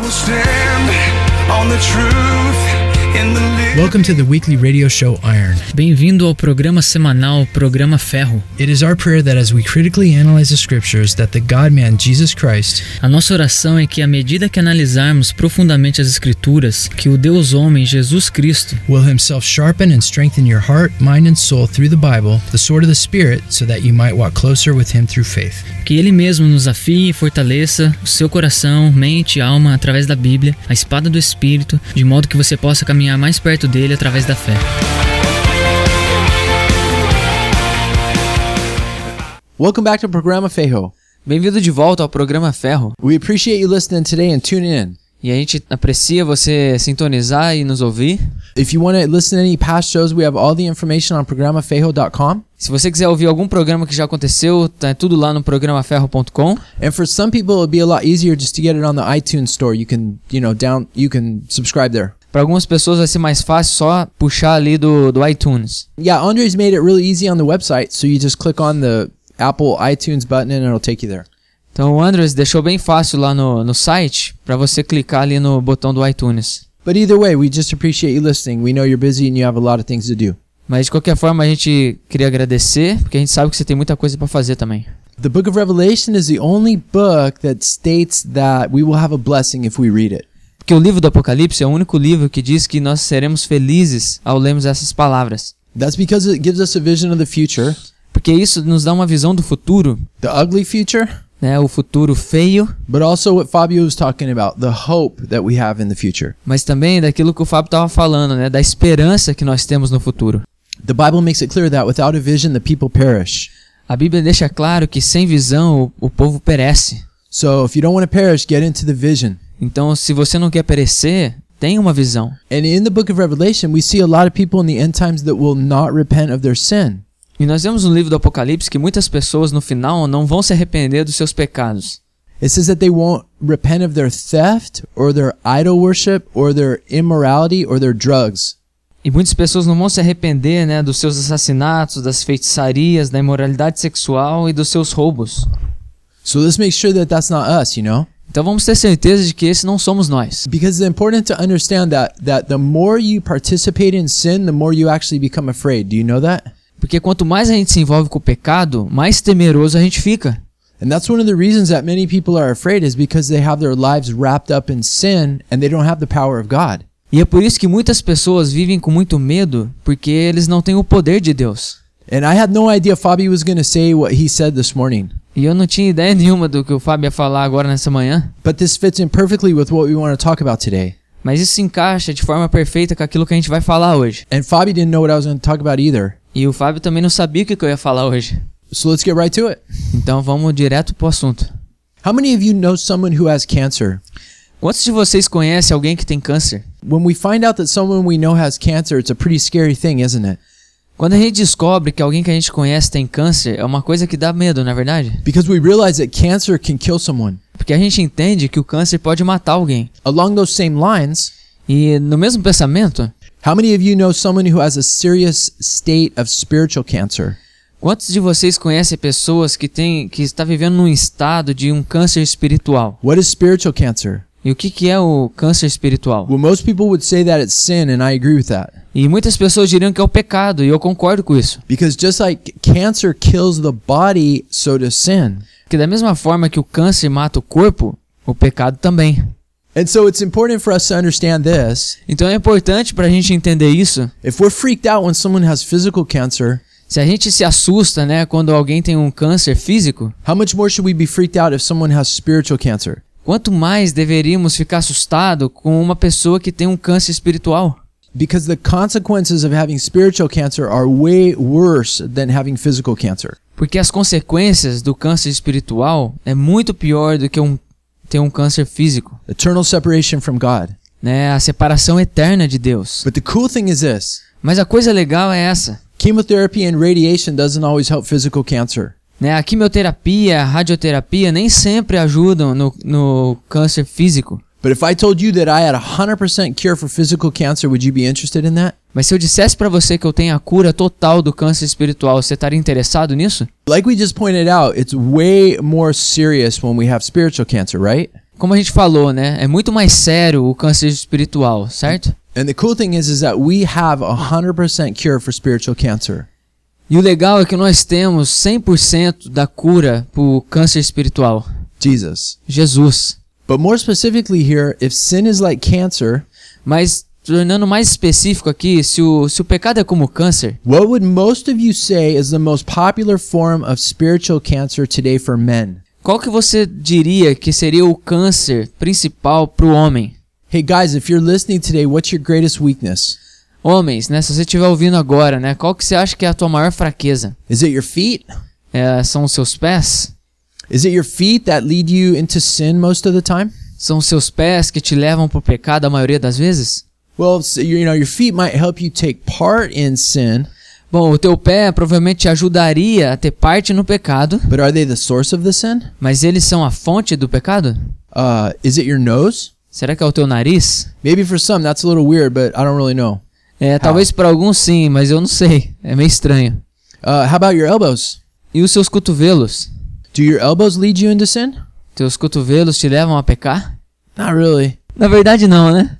will stand on the truth. Welcome to the weekly radio show Iron. Bem-vindo ao programa semanal Programa Ferro. It is our prayer that as we critically analyze the scriptures that the God-man Jesus Christ A nossa oração é que, à medida que analisarmos profundamente as Escrituras, que o Deus homem, Jesus Cristo, will himself sharpen and strengthen your heart, mind and soul through the Bible, the sword of the spirit, so that you might walk closer with him through faith. que Ele mesmo nos afie e fortaleça o seu coração, mente e alma através da Bíblia, a espada do Espírito, de modo que você possa caminhar mais perto dele através da fé. Welcome back to Programa Fejo. Bem-vindo de volta ao Programa Ferro. We appreciate you listening today and tuning in. E a gente aprecia você sintonizar e nos ouvir. If you want to listen to any past shows, we have all the information on programafejo.com. Se você quiser ouvir algum programa que já aconteceu, tá tudo lá no programaferro.com. And for some people, it'll be a lot easier just to get it on the iTunes store. You can, you know, down, you can subscribe there. Para algumas pessoas vai ser mais fácil só puxar ali do, do iTunes. Yeah, Andre's made it really easy on the website, so you just click on the Apple iTunes button and it'll take you there. Então o Andres deixou bem fácil lá no, no site para você clicar ali no botão do iTunes. But either way, we just appreciate you listening. We know you're busy and you have a lot of things to do. Mas de qualquer forma a gente queria agradecer, porque a gente sabe que você tem muita coisa para fazer também. The book of Revelation is the only book that states that we will have a blessing if we read it. Porque o livro do Apocalipse é o único livro que diz que nós seremos felizes ao lermos essas palavras. That's because it gives us a vision of the future, Porque isso nos dá uma visão do futuro, the ugly future, né? O futuro feio, but also what Fabio was talking about, the hope that we have in the future. mas também daquilo que o Fábio estava falando, né? Da esperança que nós temos no futuro. The Bible makes it clear that without a vision, the people perish. A Bíblia deixa claro que sem visão o, o povo perece. So if you don't want to perish, get into the vision. Então, se você não quer perecer, tenha uma visão. And in the book of Revelation, we see a lot of people in the end times that will not repent of their sin. E nós vemos no livro do Apocalipse que muitas pessoas no final não vão se arrepender dos seus pecados. It says that they won't repent of their theft or their idol worship or their immorality or their drugs. E muitas pessoas não vão se arrepender, né, dos seus assassinatos, das feitiçarias, da imoralidade sexual e dos seus roubos. So let's make sure that that's not us, you know? Então vamos ter certeza de que esse não somos nós. Because it's important to understand that that the more you participate in sin, the more you actually become afraid. Do you know that? Porque quanto mais a gente se envolve com o pecado, mais temeroso a gente fica. And that's one of the reasons that many people are afraid is because they have their lives wrapped up in sin and they don't have the power of God. E é por isso que muitas pessoas vivem com muito medo, porque eles não têm o poder de Deus. And I had no idea Fabi was going to say what he said this morning. E eu não tinha ideia nenhuma do que o Fábio ia falar agora nessa manhã. But this fits in perfectly with what we want to talk about today. Mas isso se encaixa de forma perfeita com aquilo que a gente vai falar hoje. And didn't know what I was going to talk about either. E o Fábio também não sabia o que que eu ia falar hoje. So let's get right to it. Então vamos direto pro assunto. How many of you know someone who has cancer? Quantos de vocês conhecem alguém que tem câncer? When we find out that someone we know has cancer, it's a pretty scary thing, isn't it? Quando a gente descobre que alguém que a gente conhece tem câncer, é uma coisa que dá medo, na é verdade? Because we realize that cancer can kill someone. Porque a gente entende que o câncer pode matar alguém. Along those same lines, E no mesmo pensamento, how many of you know someone who has a serious state of spiritual cancer? quantos de vocês conhecem pessoas que têm que está vivendo num estado de um câncer espiritual? What is spiritual cancer? E o que que é o câncer espiritual? Well, most people would say that it's sin, and I agree with that. E muitas pessoas diriam que é o pecado, e eu concordo com isso. Because just like cancer kills the body, so does sin. Porque da mesma forma que o câncer mata o corpo, o pecado também. And so it's important for us to understand this. Então é importante para a gente entender isso. If we're freaked out when someone has physical cancer, Se a gente se assusta, né, quando alguém tem um câncer físico, how much more should we be freaked out if someone has spiritual cancer? Quanto mais deveríamos ficar assustado com uma pessoa que tem um câncer espiritual? Because the consequences of having spiritual cancer are way worse than having physical cancer. Porque as consequências do câncer espiritual é muito pior do que um, ter um câncer físico, Eternal separation from God. né? A separação eterna de Deus. But the cool thing is this Mas a coisa legal é essa, chemotherapy and radiation doesn't always help physical cancer. Né? A quimioterapia, a radioterapia nem sempre ajudam no, no câncer físico. But if I told you that I had a 100% cure for physical cancer, would you be interested in that? Mas se eu dissesse pra você que eu tenho a cura total do câncer espiritual, você estaria interessado nisso? Like we just pointed out, it's way more serious when we have spiritual cancer, right? como a gente falou, né? É muito mais sério o câncer espiritual, certo? And the cool thing is is that we have a 100% cure for spiritual cancer. E o legal é que nós temos 100% da cura pro câncer espiritual. Jesus. Jesus. But more specifically here, if sin is like cancer, Mas, tornando mais específico aqui, se o, se o pecado é como câncer, what would most of you say is the most popular form of spiritual cancer today for men? qual que você diria que seria o câncer principal pro homem? Hey guys, if you're listening today, what's your greatest weakness? Homens, né? Se você estiver ouvindo agora, né? Qual que você acha que é a tua maior fraqueza? Is it your feet? É, são os seus pés? Is it your feet that lead you into sin most of the time? São os seus pés que te levam pro pecado a maioria das vezes? Well, so, you know, your feet might help you take part in sin, Bom, o teu pé provavelmente te ajudaria a ter parte no pecado, but are they the source of the sin? mas eles são a fonte do pecado? Uh, is it your nose? Será que é o teu nariz? Maybe for some that's a little weird, but I don't really know. É, talvez para alguns sim, mas eu não sei. É meio estranho. Uh, how about your elbows? E os seus cotovelos? Do your elbows lead you into sin? Teus cotovelos te levam a pecar? Not really. Na verdade não, né?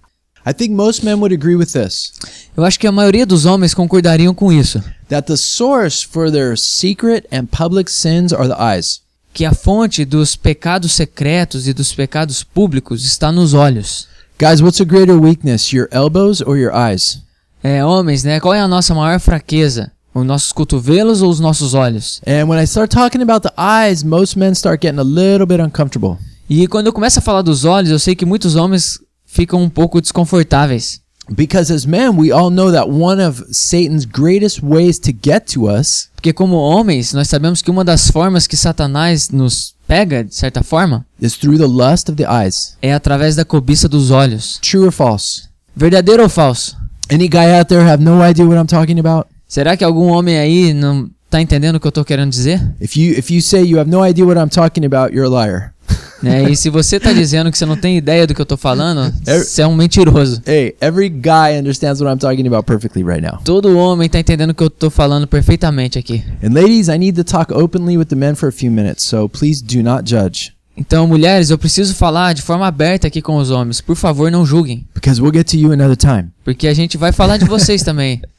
I think most men would agree with this Eu acho que a maioria dos homens concordariam com isso. that the source for their secret and public sins are the eyes. Que a fonte dos pecados secretos e dos pecados públicos está nos olhos. Guys, what's a greater weakness, your elbows or your eyes? É, homens, né? Qual é a nossa maior fraqueza? Os nossos cotovelos ou os nossos olhos? And when I start talking about the eyes, most men start getting a little bit uncomfortable. E quando eu começo a falar dos olhos, eu sei que muitos homens ficam um pouco desconfortáveis. Because as men, we all know that one of Satan's greatest ways to get to us Porque como homens, nós sabemos que uma das formas que Satanás nos pega, de certa forma, is through the lust of the eyes. é através da cobiça dos olhos. True or false? Verdadeiro ou falso? Any guy out there have no idea what I'm talking about? Será que algum homem aí não tá entendendo o que eu tô querendo dizer? If you if you say you have no idea what I'm talking about, you're a liar. Né? E se você tá dizendo que você não tem ideia do que eu tô falando, É- você é um mentiroso. Hey, every guy understands what I'm talking about perfectly right now. Todo homem tá entendendo o que eu tô falando perfeitamente aqui. And ladies, I need to talk openly with the men for a few minutes, so please do not judge Então, mulheres, eu preciso falar de forma aberta aqui com os homens. Por favor, não julguem. because we'll get to you another time. Porque a gente vai falar de vocês também.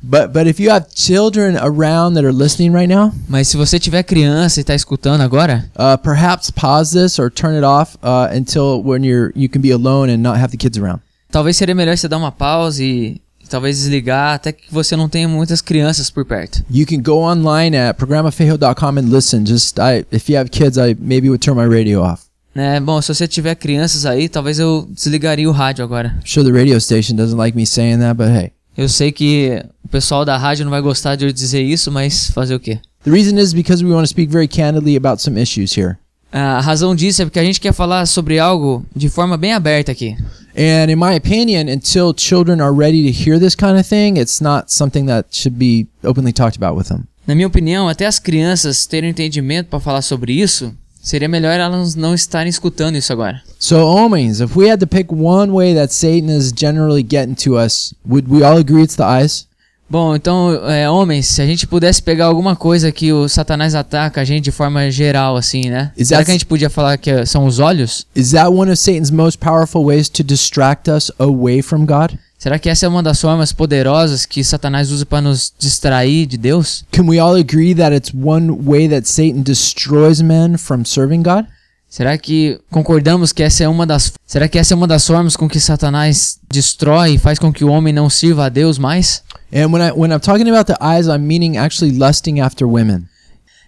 But but if you have children around that are listening right now, Mas se você tiver criança e tá escutando agora, uh, perhaps pause this or turn it off uh, until when you're you can be alone and not have the kids around. talvez seria melhor você dar uma pausa e talvez desligar até que você não tenha muitas crianças por perto. You can go online at programafejo.com and listen. Just I, if you have kids, I maybe would turn my radio off. Né? Bom, se você tiver crianças aí, talvez eu desligaria o rádio agora. I'm sure the radio station doesn't like me saying that, but hey. Eu sei que o pessoal da rádio não vai gostar de eu dizer isso, mas fazer o quê? The reason is because we want to speak very candidly about some issues here. A razão disso é porque a gente quer falar sobre algo de forma bem aberta aqui. And in my opinion, until children are ready to hear this kind of thing, it's not something that should be openly talked about with them. Na minha opinião, até as crianças terem entendimento para falar sobre isso, seria melhor elas não estarem escutando isso agora. So, homens, if we had to pick one way that Satan is generally getting to us, would we all agree it's the eyes? Bom, então, é, homens, se a gente pudesse pegar alguma coisa que o Satanás ataca a gente de forma geral, assim, né? Is Será that- que a gente podia falar que são os olhos? Is that one of Satan's most powerful ways to distract us away from God? Será que essa é uma das formas poderosas que Satanás usa para nos distrair de Deus? Can we all agree that it's one way that Satan destroys men from serving God? Será que concordamos que essa é uma das Será que essa é uma das formas com que Satanás destrói e faz com que o homem não sirva a Deus mais? And when I when I'm talking about the eyes, I'm meaning actually lusting after women.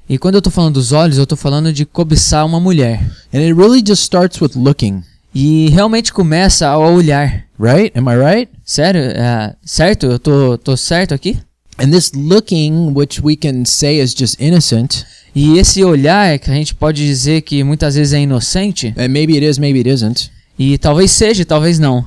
E quando eu tô falando dos olhos, eu tô falando de cobiçar uma mulher. And it really just starts with looking, E realmente começa ao olhar. right? Am I right? Sério? É, certo? Eu tô, tô certo aqui? And this looking, which we can say is just innocent, E esse olhar que a gente pode dizer que muitas vezes é inocente, and maybe it is, maybe it isn't. e talvez seja, talvez não.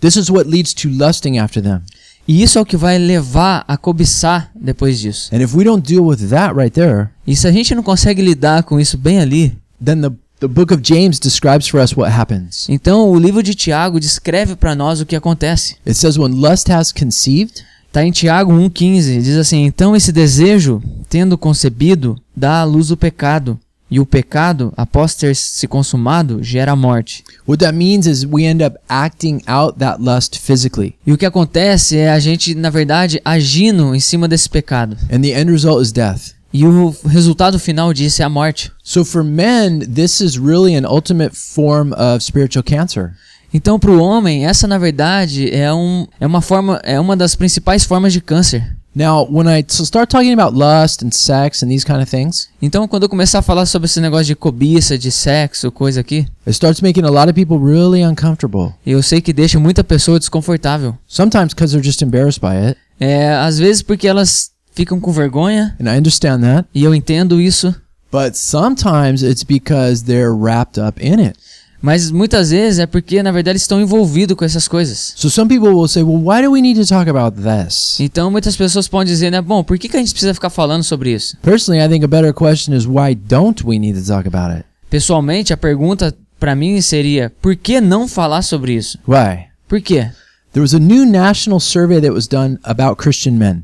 This is what leads to lusting after them. E isso é o que vai levar a cobiçar depois disso. And if we don't deal with that right there, E se a gente não consegue lidar com isso bem ali, then the the book of James describes for us what happens. então o livro de Tiago descreve para nós o que acontece. It says when lust has conceived, Tá em Tiago 1,15, diz assim: Então esse desejo, tendo concebido, dá à luz o pecado, E o pecado, após ter se consumado, gera a morte. What that means is we end up acting out that lust physically. E o que acontece é a gente, na verdade, agindo em cima desse pecado. And the end result is death. E o resultado final disso é a morte. So for men, this is really an ultimate form of spiritual cancer. Então, para o homem, essa na verdade é, um, é uma forma, é uma das principais formas de câncer. Now, when I start talking about lust and sex and these kind of things, Então, quando eu começar a falar sobre esse negócio de cobiça, de sexo, coisa aqui, it starts making a lot of people really uncomfortable. eu sei que deixa muita pessoa desconfortável. Sometimes because they're just embarrassed by it, É, às vezes porque elas ficam com vergonha, and I understand that. e eu entendo isso, But sometimes it's because they're wrapped up in it. Mas muitas vezes é porque na verdade estão envolvidos com essas coisas. So some people will say, well, why do we need to talk about this? Então muitas pessoas podem dizer, né, bom, por que, que a gente precisa ficar falando sobre isso? Personally, I think a better question is why don't we need to talk about it? Pessoalmente, a pergunta pra mim seria, por que não falar sobre isso? Why? Por quê? There was a new national survey that was done about Christian men,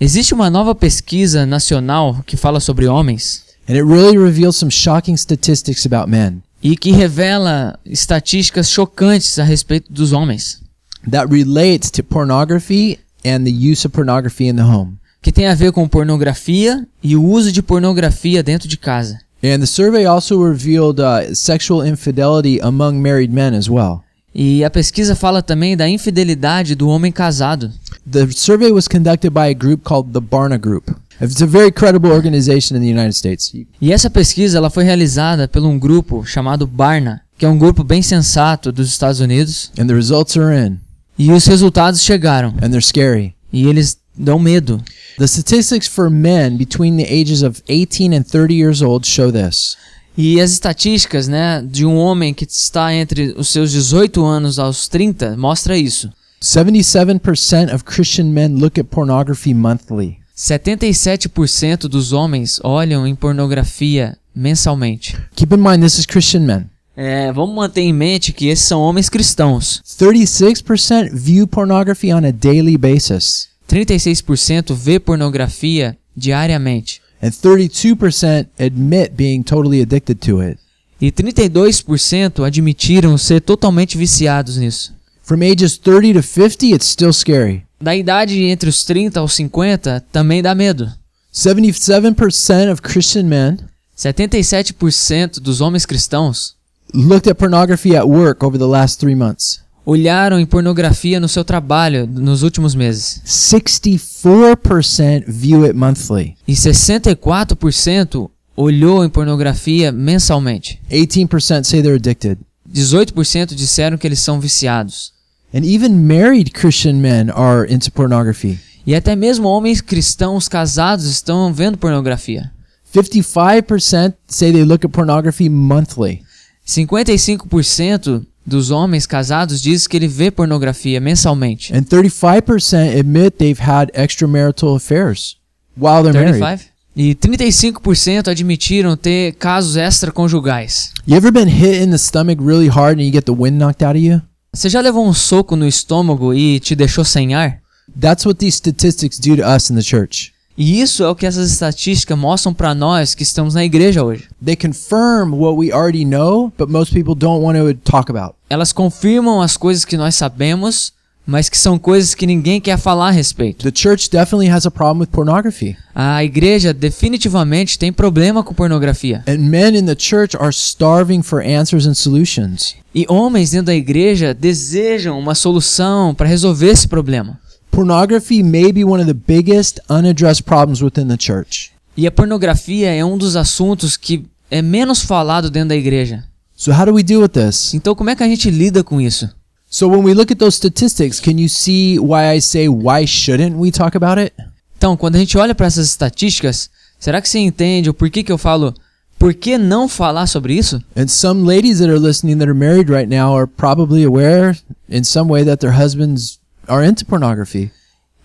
Existe uma nova pesquisa nacional que fala sobre homens and it really reveals some shocking statistics about men e que revela estatísticas chocantes a respeito dos homens, that relates to pornography and the use of pornography in the home. que tem a ver com pornografia e o uso de pornografia dentro de casa. And the survey also revealed uh, sexual infidelity among married men as well. E a pesquisa fala também da infidelidade do homem casado. The survey was conducted by a group called the Barna Group. It's a very credible organization in the United States. E essa pesquisa ela foi realizada por um grupo chamado Barna, que é um grupo bem sensato dos Estados Unidos. And the results are in, E os resultados chegaram. and they're scary. E eles dão medo. The statistics for men between the ages of 18 and 30 years old show this. E as estatísticas, né, de um homem que está entre os seus 18 anos aos 30 mostra isso. 77% of Christian men look at pornography monthly. 77% dos homens olham em pornografia mensalmente. Keep in mind, this is Christian men. É, vamos manter em mente que esses são homens cristãos. 36% view pornography on a daily basis. 36% vê pornografia diariamente. And 32% admit being totally addicted to it. E 32% admitiram ser totalmente viciados nisso. From ages 30 to 50, it's still scary. Da idade entre os 30 aos 50 também dá medo. 77% of Christian men 77% dos homens cristãos looked at pornography at work over the last three months. olharam em pornografia no seu trabalho nos últimos meses. 64% view it monthly. E 64% olhou em pornografia mensalmente. 18% say they're addicted. 18% disseram que eles são viciados. And even married Christian men are into pornography. E até mesmo homens cristãos casados estão vendo pornografia. 55% say they look at pornography monthly. 55% dos homens casados diz que ele vê pornografia mensalmente. And 35% admit they've had extramarital affairs while they're married. 35? E 35% admitiram ter casos extraconjugais. You ever been hit in the stomach really hard and you get the wind knocked out of you? Você já levou um soco no estômago e te deixou sem ar? That's what these statistics do to us in the church. E isso é o que essas estatísticas mostram para nós que estamos na igreja hoje. They confirm what we already know, but most people don't want to talk about. Elas confirmam as coisas que nós sabemos, mas que são coisas que ninguém quer falar a respeito. The church definitely has a problem with pornography. A igreja definitivamente tem problema com pornografia. And men in the church are starving for answers and solutions. E homens dentro da igreja desejam uma solução para resolver esse problema. Pornography may be one of the biggest unaddressed problems within the church. E a pornografia é um dos assuntos que é menos falado dentro da igreja. So, how do we deal with this? Então, como é que a gente lida com isso? So, when we look at those statistics, can you see why I say, why shouldn't we talk about it? Então, quando a gente olha para essas estatísticas, será que você entende o porquê que eu falo por que não falar sobre isso? And some ladies that are listening that are married right now are probably aware in some way that their husbands are into pornography.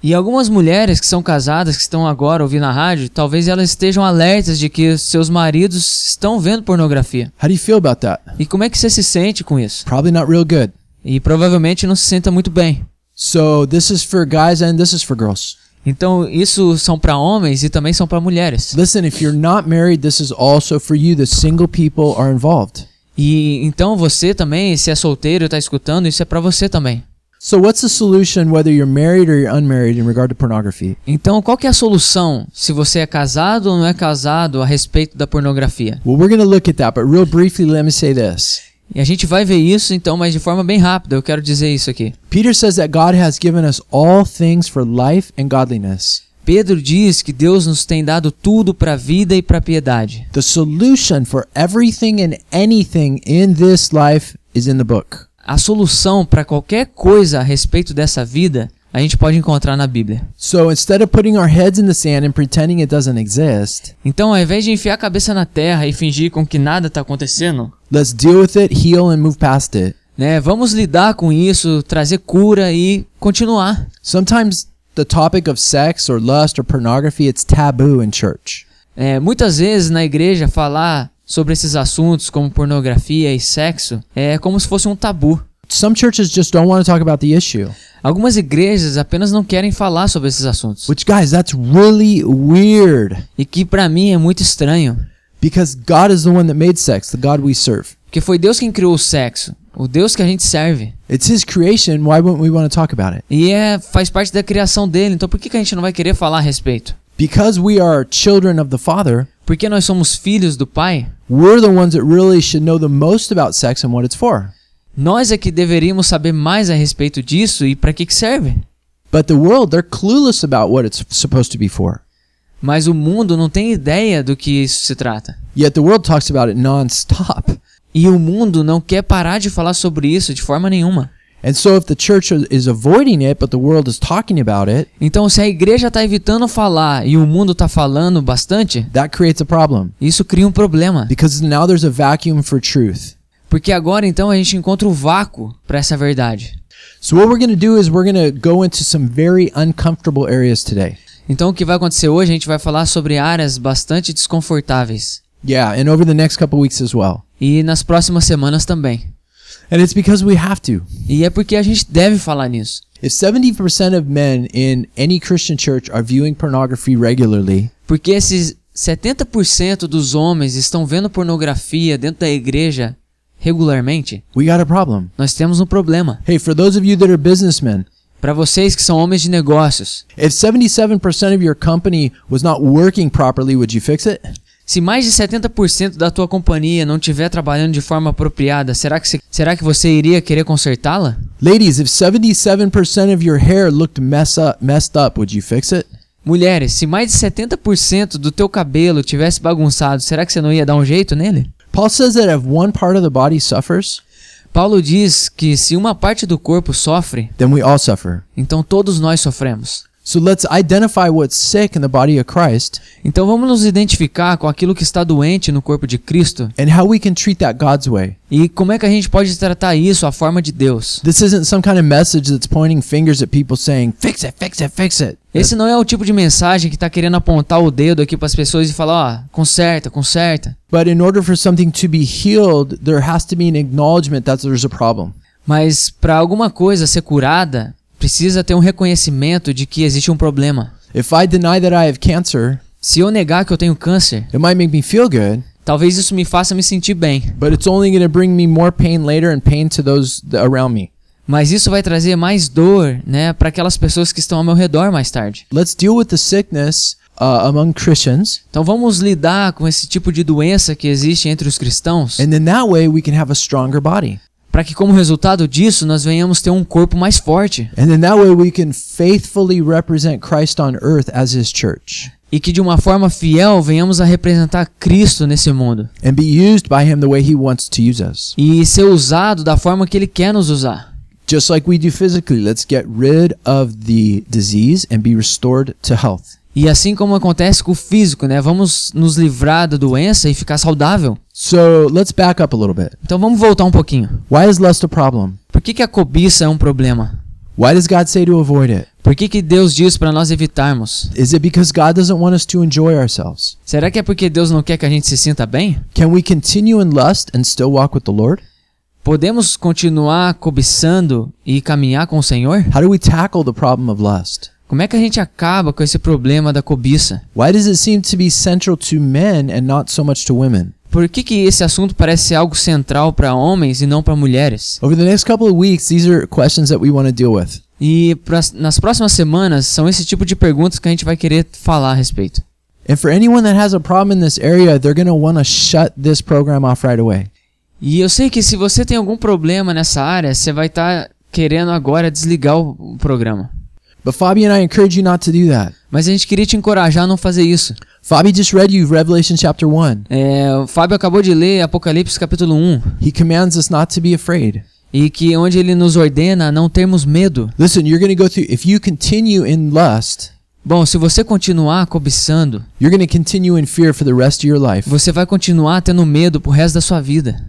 E algumas mulheres que são casadas, que estão agora ouvindo a rádio, talvez elas estejam alertas de que seus maridos estão vendo pornografia. How do you feel about that? E como é que você se sente com isso? Probably not real good. E provavelmente não se senta muito bem. So, this is for guys and this is for girls. Então, isso são para homens e também são para mulheres. Listen, if you're not married, this is also for you. The single people are involved. E então você também, se é solteiro está escutando, isso é para você também. So, what's the solution, whether you're married or you're unmarried, in regard to pornography? Então, qual é a solução se você é casado ou não é casado a respeito da pornografia? Well, we're going to look at that, but real briefly, let me say this. E a gente vai ver isso então, mas de forma bem rápida. Eu quero dizer isso aqui. Peter says that God has given us all things for life and godliness. Pedro diz que Deus nos tem dado tudo para a vida e para a piedade. The solution for everything and anything in this life is in the book. A solução para qualquer coisa a respeito dessa vida a gente pode encontrar na Bíblia. So instead of putting our heads in the sand and pretending it doesn't exist, Então, ao invés de enfiar a cabeça na terra e fingir com que nada está acontecendo, let's deal with it, heal, and move past it. né, vamos lidar com isso, trazer cura e continuar. Sometimes the topic of sex or lust or pornography, it's taboo in church. É, muitas vezes na igreja falar sobre esses assuntos como pornografia e sexo é como se fosse um tabu. Some churches just don't want to talk about the issue. Algumas igrejas apenas não querem falar sobre esses assuntos. Which guys, that's really weird E que pra mim é muito estranho. Because God is the one that made sex, the God we serve. Porque foi Deus quem criou o sexo. O Deus que a gente serve. It's his creation, why wouldn't we want to talk about it? E é, faz parte da criação dele. Então por que, que a gente não vai querer falar a respeito? Because we are children of the Father, Porque nós somos filhos do Pai. we're the ones that really should know the most about sex and what it's for. Nós é que deveríamos saber mais a respeito disso e para que, que serve. But the world, they're clueless about what it's supposed to be for. Mas o mundo não tem ideia do que isso se trata. Yet the world talks about it nonstop. E o mundo não quer parar de falar sobre isso de forma nenhuma. And so if the church is avoiding it, but the world is talking about it, Então, se a igreja está evitando falar e o mundo está falando bastante, that creates a problem. isso cria um problema. Because now there's a vacuum for truth. Porque agora então a gente encontra o vácuo para essa verdade. So what we're going to do is we're going to go into some very uncomfortable areas today. Então o que vai acontecer hoje, a gente vai falar sobre áreas bastante desconfortáveis. Yeah, and over the next couple weeks as well. E nas próximas semanas também. And it's because we have to. E é porque a gente deve falar nisso. If 70% of men in any Christian church are viewing pornography regularly, Porque esses 70% dos homens estão vendo pornografia dentro da igreja regularmente, we got a problem. nós temos um problema. Hey, for those of you that are businessmen, Para vocês que são homens de negócios, if 77% of your company was not working properly, would you fix it? se mais de 70% da tua companhia não estiver trabalhando de forma apropriada, será que, você, será que você iria querer consertá-la? Ladies, if 77% of your hair looked mess up, messed up, would you fix it? Mulheres, se mais de 70% do teu cabelo tivesse bagunçado, será que você não ia dar um jeito nele? Paul says that if one part of the body suffers, Paulo diz que se uma parte do corpo sofre, then we all suffer. então todos nós sofremos. So let's identify what's sick in the body of Christ Então vamos nos identificar com aquilo que está doente no corpo de Cristo and how we can treat that God's way. e como é que a gente pode tratar isso à forma de Deus. This isn't some kind of message that's pointing fingers at people saying, fix it, fix it, fix it. Esse não é o tipo de mensagem que está querendo apontar o dedo aqui para as pessoas e falar, ó, conserta, conserta. But in order for something to be healed, there has to be an acknowledgement that there's a problem. Mas para alguma coisa ser curada, precisa ter um reconhecimento de que existe um problema. If I deny that I have cancer, Se eu negar que eu tenho câncer, it might make me feel good, talvez isso me faça me sentir bem. but it's only going to bring me more pain later and pain to those th- around me. Mas isso vai trazer mais dor, né, para aquelas pessoas que estão ao meu redor mais tarde. Let's deal with the sickness uh, among Christians, Então vamos lidar com esse tipo de doença que existe entre os cristãos, and then that way we can have a stronger body. Para que como resultado disso nós venhamos ter um corpo mais forte And then that way we can faithfully represent Christ on earth as his church e que de uma forma fiel venhamos a representar Cristo nesse mundo and be used by him the way he wants to use us. e ser usado da forma que ele quer nos usar. Just like we do physically, let's get rid of the disease and be restored to health. E assim como acontece com o físico, né? Vamos nos livrar da doença e ficar saudável. So let's back up a little bit. Então vamos voltar um pouquinho. Why is lust a problem? Por que, que a cobiça é um problema? Why does God say to avoid it? Por que, que Deus diz para nós evitarmos? Is it because God doesn't want us to enjoy ourselves? Será que é porque Deus não quer que a gente se sinta bem? Can we continue in lust and still walk with the Lord? Podemos continuar cobiçando e caminhar com o Senhor? How do we tackle the problem of lust? Como é que a gente acaba com esse problema da cobiça? Why does it seem to be central to men and not so much to women? Por que, que esse assunto parece ser algo central para homens e não para mulheres? Over the next couple of weeks, these are questions that we want to deal with. E pras- nas próximas semanas são esse tipo de perguntas que a gente vai querer falar a respeito. And for anyone that has a problem in this area, they're going to want to shut this program off right away. E eu sei que se você tem algum problema nessa área, você vai estar querendo agora desligar o programa. But Fabi and I encourage you not to do that. Mas a gente queria te encorajar a não fazer isso. Fabi just read you Revelation chapter 1. É, o Fábio acabou de ler Apocalipse capítulo 1 He commands us not to be afraid. e que onde ele nos ordena a não termos medo. Listen, you're going to go through, if you continue in lust, Bom, se você continuar cobiçando, you're going to continue in fear for the rest of your life. você vai continuar tendo medo pro resto da sua vida.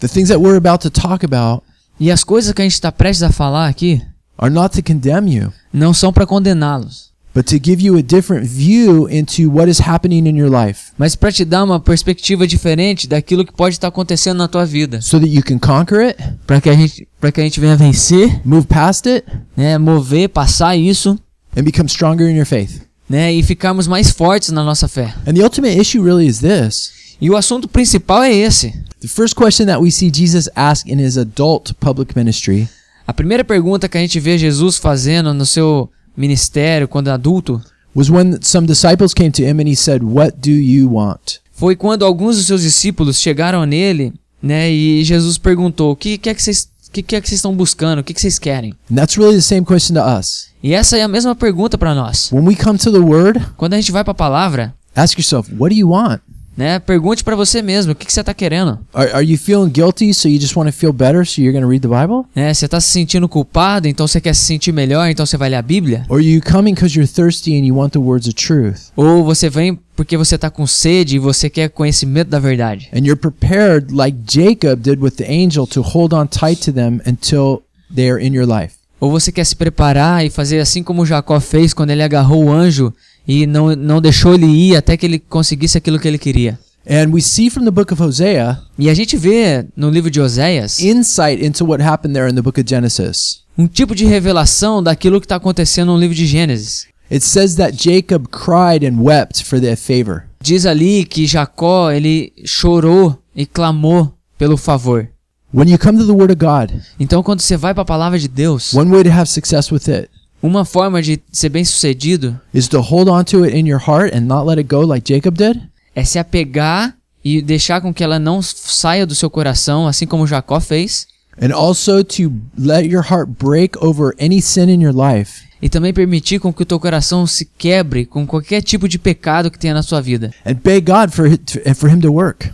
The things that we're about to talk about E as coisas que a gente está prestes a falar aqui are not to condemn you, não são para condená-los, but to give you a different view into what is happening in your life mas para te dar uma perspectiva diferente daquilo que pode estar acontecendo na tua vida, so that you can conquer it, para que a gente para que a gente venha vencer, move past it, né, mover, passar isso, and become stronger in your faith. né, e ficarmos mais fortes na nossa fé. And the ultimate issue really is this. E o assunto principal é esse. The first question that we see Jesus ask in his adult public ministry A primeira pergunta que a gente vê Jesus fazendo no seu ministério quando adulto was when some disciples came to him and he said, What do you want? foi quando alguns dos seus discípulos chegaram nele, né, e Jesus perguntou: "O que, que é que vocês que, que é que vocês estão buscando? O que, que vocês querem?" Really the same question to us. E essa é a mesma pergunta para nós. When we come to the word, Quando a gente vai para a palavra, ask yourself, What do you want? Né, pergunte para você mesmo: o que, que você está querendo? Are, are you feeling guilty so you just want to feel better so you're going to read the Bible? Né, você está se sentindo culpado, então você quer se sentir melhor, então você vai ler a Bíblia? Or you coming because you're thirsty and you want the words of truth? Ou você vem porque você está com sede e você quer conhecimento da verdade? And you're prepared, like Jacob did with the angel, to hold on tight to them until they are in your life. Ou você quer se preparar e fazer assim como Jacó fez quando ele agarrou o anjo e não, não deixou ele ir até que ele conseguisse aquilo que ele queria? And we see from the book of Hosea E a gente vê no livro de Oséias insight into what happened there in the book of Genesis. um tipo de revelação daquilo que está acontecendo no livro de Gênesis. It says that Jacob cried and wept for their favor. Diz ali que Jacó ele chorou e clamou pelo favor. When you come to the Word of God, Então quando você vai para a palavra de Deus, one way to have success with it uma forma de ser bem sucedido is to hold on to it in your heart and not let it go like Jacob did, é se apegar e deixar com que ela não saia do seu coração, assim como Jacó fez. and also to let your heart break over any sin in your life E também permitir com que o teu coração se quebre com qualquer tipo de pecado que tenha na sua vida. and beg God for for him to work.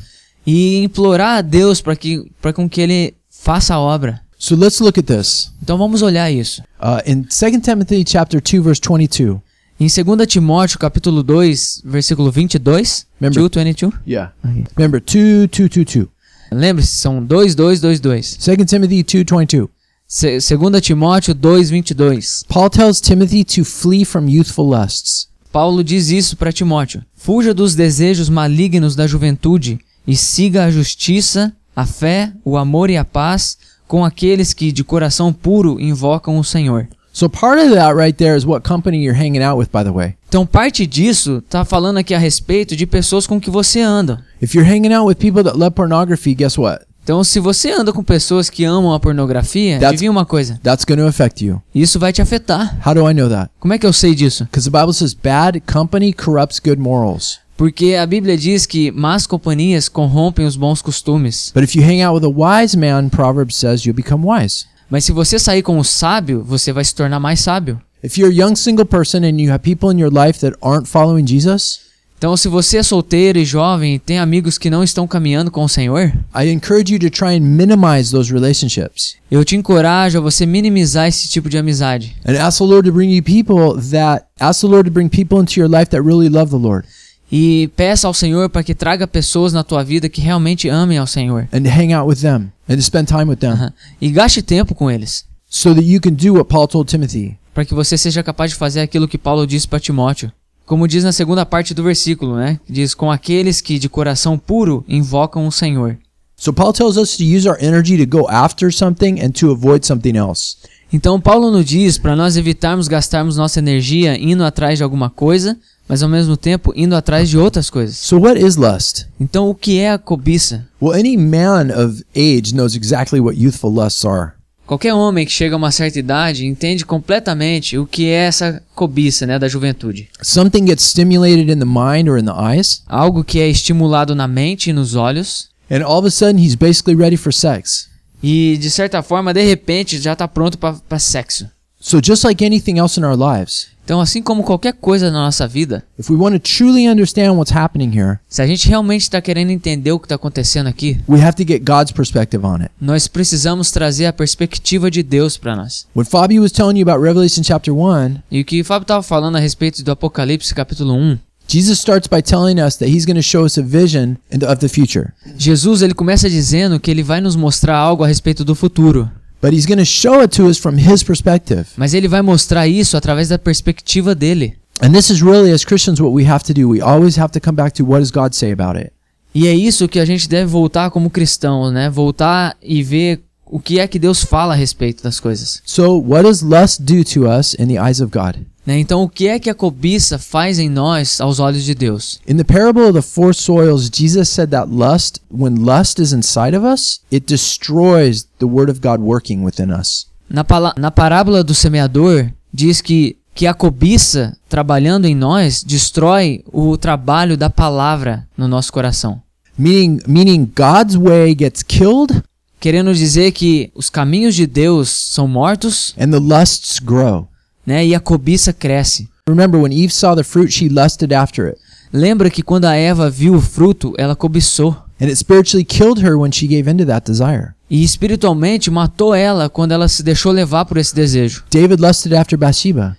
E implorar a Deus para que para com que ele faça a obra. So let's look at this. Então vamos olhar isso. Uh, in 2 Timothy chapter 2 verse 22. Em 2 Timóteo, capítulo 2, versículo 22, Remember- 2, 22. Yeah. Remember 2 2 2 2. Lembre-se, são 2, 2, 2, 2. 2 Timothy 2 22. Se, 2 Timóteo 2, 22. Paul tells Timothy to flee from youthful lusts. Paulo diz isso para Timóteo: Fuja dos desejos malignos da juventude e siga a justiça, a fé, o amor e a paz com aqueles que de coração puro invocam o Senhor. So part of that right there is what company you're hanging out with, by the way. Então, parte disso tá falando aqui a respeito de pessoas com que você anda. If you're hanging out with people that love pornography, guess what? Então, se você anda com pessoas que amam a pornografia, That's- adivinha uma coisa: That's going to affect you. isso vai te afetar. How do I know that? Como é que eu sei disso? Because the Bible says bad company corrupts good morals. Porque a Bíblia diz que más companhias corrompem os bons costumes. But if you hang out with a wise man, Proverbs says you'll become wise. Mas se você sair com o sábio, você vai se tornar mais sábio. If you're a young single person and you have people in your life that aren't following Jesus, Então, se você é solteiro e jovem e tem amigos que não estão caminhando com o Senhor, I encourage you to try and minimize those relationships eu te encorajo a você minimizar esse tipo de amizade. and ask the Lord to bring you people that ask the Lord to bring people into your life that really love the Lord E peça ao Senhor para que traga pessoas na tua vida que realmente amem ao Senhor. and hang out with them and spend time with them Aham. E gaste tempo com eles, so that you can do what Paul told Timothy. para que você seja capaz de fazer aquilo que Paulo disse para Timóteo. Como diz na segunda parte do versículo, né? Diz: Com aqueles que de coração puro invocam o Senhor. So Paul tells us to use our energy to go after something and to avoid something else. Então Paulo nos diz para nós evitarmos gastarmos nossa energia indo atrás de alguma coisa, mas ao mesmo tempo indo atrás de outras coisas. So what is lust? Então o que é a cobiça? Well, any man of age knows exactly what youthful lusts are. Qualquer homem que chega a uma certa idade entende completamente o que é essa cobiça, né, da juventude. Something gets stimulated in the mind or in the eyes, Algo que é estimulado na mente e nos olhos and all of a sudden he's basically ready for sex. e de certa forma, de repente, já está pronto para sexo. So just like anything else in our lives, Então, assim como qualquer coisa na nossa vida, if we want to truly understand what's happening here, se a gente realmente está querendo entender o que está acontecendo aqui, we have to get God's perspective on it. nós precisamos trazer a perspectiva de Deus para nós. When Fabi was telling you about Revelation chapter 1, E o que Fábio estava falando a respeito do Apocalipse capítulo 1, Jesus starts by telling us that he's going to show us a vision of the future. Jesus ele começa dizendo que ele vai nos mostrar algo a respeito do futuro, But he's going to show it to us from his perspective. mas ele vai mostrar isso através da perspectiva dele. And this is really, as Christians, what we have to do. We always have to come back to what does God say about it. E é isso que a gente deve voltar como cristão, né? Voltar e ver o que é que Deus fala a respeito das coisas. So, what does lust do to us in the eyes of God? Né? Então, o que é que a cobiça faz em nós aos olhos de Deus? In the parable of the four soils, Jesus said that lust, when lust is inside of us, it destroys the word of God working within us. Na, na parábola do semeador, diz que, que a cobiça, trabalhando em nós, destrói o trabalho da palavra no nosso coração. Meaning, meaning God's way gets killed Querendo dizer que os caminhos de Deus são mortos, and the lusts grow. Né? E a cobiça cresce. Remember, when Eve saw the fruit, she lusted after it. Lembra que quando a Eva viu o fruto, ela cobiçou. And it spiritually killed her when she gave that desire. E espiritualmente matou ela quando ela se deixou levar por esse desejo. David lusted after Bathsheba,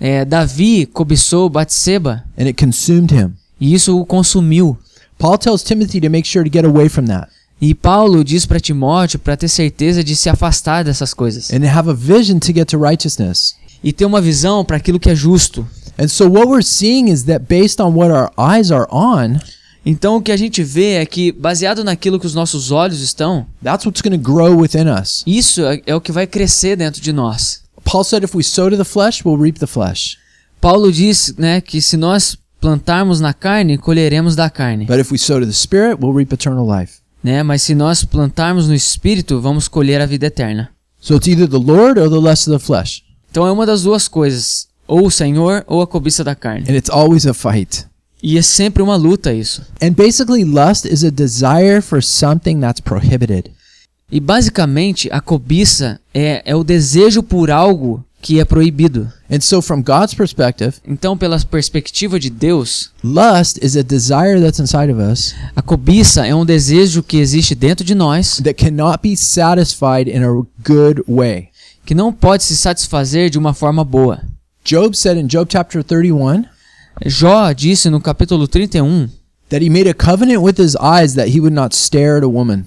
É, Davi cobiçou Batseba and it consumed him. e isso o consumiu. Paul tells Timothy to make sure to get away from that E Paulo diz para Timóteo para ter certeza de se afastar dessas coisas and have a vision to get to righteousness. E ter uma visão para aquilo que é justo. And so, what we're seeing is that based on what our eyes are on, Então o que a gente vê é que baseado naquilo que os nossos olhos estão, that's what's going to grow within us. isso é, é o que vai crescer dentro de nós. Paul said, if we sow to the flesh, we'll reap the flesh. Paulo diz, né, que se nós plantarmos na carne, colheremos da carne, But if we sow to the Spirit, we'll reap eternal life. né? Mas se nós plantarmos no espírito, vamos colher a vida eterna. So it's either the Lord or the lust of the flesh. Então é uma das duas coisas, ou o Senhor ou a cobiça da carne. And it's always a fight. E é sempre uma luta isso. And basically, lust is a desire for something that's prohibited. E basicamente a cobiça é, é o desejo por algo que é proibido. And so, from God's perspective, Então, pela perspectiva de Deus, lust is a desire that's inside of us a cobiça é um desejo que existe dentro de nós that cannot be satisfied in a good way. Que não pode se satisfazer de uma forma boa. Job said in Job chapter 31 Jó disse no capítulo 31 that he made a covenant with his eyes that he would not stare at a woman.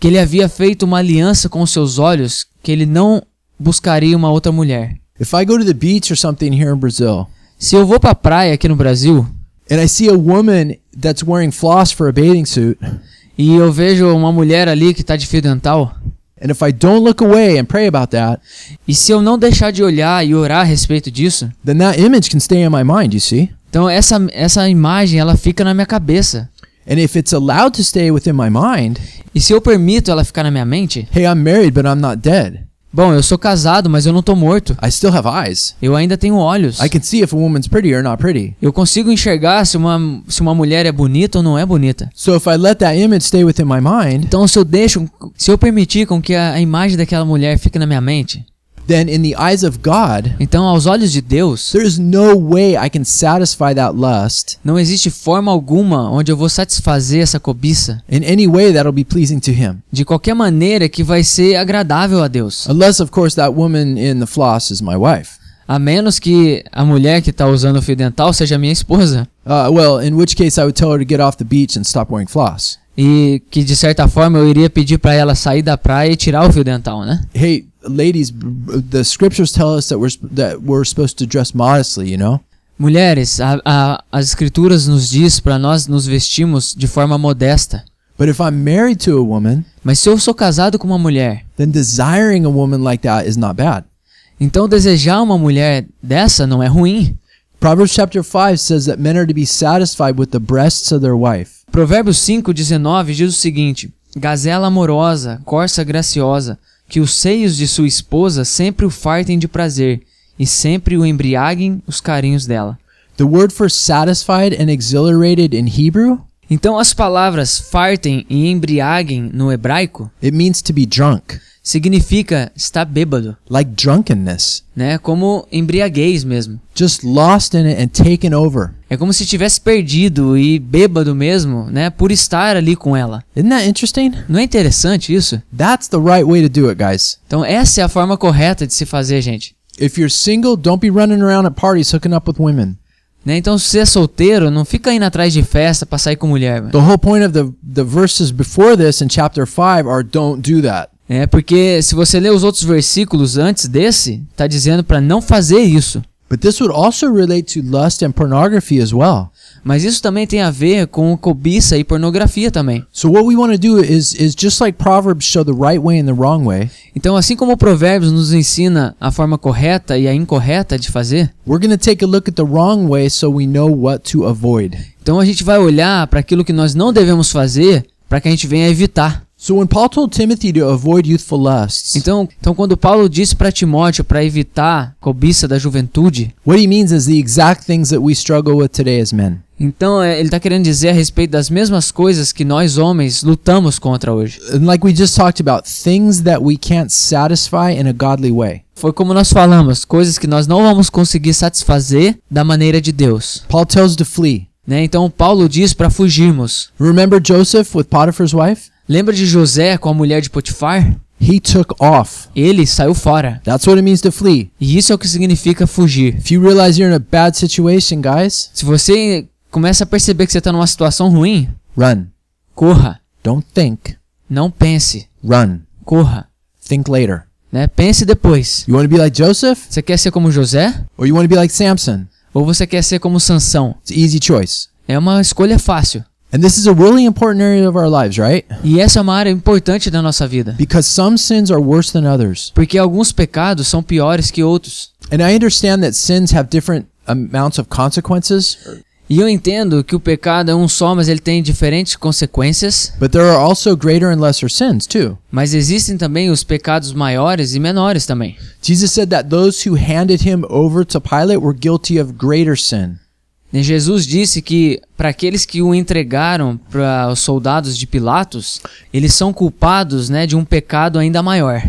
que ele havia feito uma aliança com seus olhos que ele não buscaria uma outra mulher. If I go to the beach or something here in Brazil Se eu vou pra praia aqui no Brasil and I see a woman that's wearing floss for a bathing suit, e eu vejo uma mulher ali que tá de fio dental, and if I don't look away and pray about that, e se eu não deixar de olhar e orar a respeito disso, then that image can stay in my mind, you see? então essa, essa imagem ela fica na minha cabeça. And if it's allowed to stay within my mind, E se eu permito ela ficar na minha mente, hey, I'm married, but I'm not dead. Bom, eu sou casado, mas eu não tô morto. I still have eyes. Eu ainda tenho olhos. I can see if a woman's pretty or not pretty. Eu consigo enxergar se uma, se uma mulher é bonita ou não é bonita. So if I let that image stay within my mind, Então se eu deixo, se eu permitir com que a, a imagem daquela mulher fique na minha mente, then in the eyes of God, então aos olhos de Deus, there's no way I can satisfy that lust não existe forma alguma onde eu vou satisfazer essa cobiça in any way that'll be pleasing to Him. de qualquer maneira que vai ser agradável a Deus. Unless, of course, that woman in the floss is my wife. A menos que a mulher que está usando o fio dental seja minha esposa. Uh, well, in which case I would tell her to get off the beach and stop wearing floss. E que de certa forma eu iria pedir para ela sair da praia e tirar o fio dental, né? Hey, ladies, the scriptures tell us that we're that we're supposed to dress modestly. You know. Mulheres, a, a- as escrituras nos diz para nós nos vestimos de forma modesta. But if I'm married to a woman, Mas se eu sou casado com uma mulher, then desiring a woman like that is not bad. então desejar uma mulher dessa não é ruim. Proverbs chapter 5 says that men are to be satisfied with the breasts of their wife. Provérbios 5:19 diz o seguinte: Gazela amorosa, corça graciosa, que os seios de sua esposa sempre o fartem de prazer e sempre o embriaguem os carinhos dela. The word for satisfied and exhilarated in Hebrew, Então as palavras fartem e embriaguem no hebraico? It means to be drunk, significa estar bêbado, like drunkenness, né? Como embriaguez mesmo. just lost in it and taken over. É como se tivesse perdido e bêbado mesmo, né? Por estar ali com ela. Isn't that interesting? Não é interessante isso? That's the right way to do it, guys. Então essa é a forma correta de se fazer, gente. If you're single, don't be running around at parties hooking up with women. Né? Então se você é solteiro, não fica indo atrás de festa pra sair com mulher. mano. The whole point of the, the verses before this in chapter 5 are don't do that. É porque se você ler os outros versículos antes desse, tá dizendo pra não fazer isso. But this would also relate to lust and pornography as well. Mas isso também tem a ver com cobiça e pornografia também. So what we want to do is is just like Proverbs show the right way and the wrong way, Então, assim como o Provérbios nos ensina a forma correta e a incorreta de fazer, então a gente vai olhar para aquilo que nós não devemos fazer para que a gente venha evitar. So when Paul told Timothy to avoid youthful lusts, Então, então quando Paulo disse para Timóteo para evitar cobiça da juventude, what he means is the exact things that we struggle with today as men. então é, ele está querendo dizer a respeito das mesmas coisas que nós homens lutamos contra hoje. And like we just talked about, things that we can't satisfy in a godly way. Foi como nós falamos, coisas que nós não vamos conseguir satisfazer da maneira de Deus. Paul tells to flee. Né? Então Paulo diz para fugirmos. Remember Joseph with Potiphar's wife? Lembra de José com a mulher de Potifar? He took off. Ele saiu fora. That's what it means to flee. E isso é o que significa fugir. If you realize you're in a bad situation, guys, Se você começa a perceber que você está numa situação ruim, run. corra. Don't think. Não pense. Run. Corra. Think later. Né? Pense depois. You want to be like Joseph Você quer ser como José? or you want to be like Samson? Ou você quer ser como Sansão? It's an easy choice. É uma escolha fácil. And this is a really important area of our lives, right? E essa é uma área importante da nossa vida. Because some sins are worse than others. Porque alguns pecados são piores que outros. And I understand that sins have different amounts of consequences, E eu entendo que o pecado é um só, mas ele tem diferentes consequências. but there are also greater and lesser sins too. Mas existem também os pecados maiores e menores também. Jesus said that those who handed him over to Pilate were guilty of greater sin. Jesus disse que para aqueles que o entregaram para os soldados de Pilatos, eles são culpados né, de um pecado ainda maior.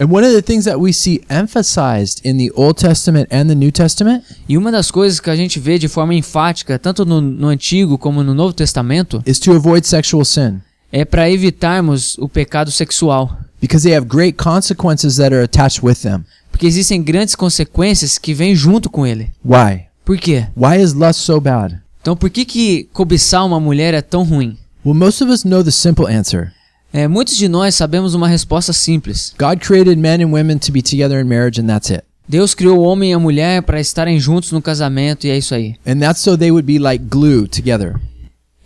And one of the things that we see emphasized in the Old Testament and the New Testament E uma das coisas que a gente vê de forma enfática, tanto no, no Antigo como no Novo Testamento, is to avoid sexual sin é para evitarmos o pecado sexual. because they have great consequences that are attached with them. Porque existem grandes consequências que vêm junto com ele. Why? Por quê? Why is lust so bad? Então por que, que cobiçar uma mulher é tão ruim? Well, most of us know the simple answer. É, muitos de nós sabemos uma resposta simples. God created men and women to be together in marriage, and that's it. Deus criou o homem e a mulher para estarem juntos no casamento e é isso aí. And that's so they would be like glue together.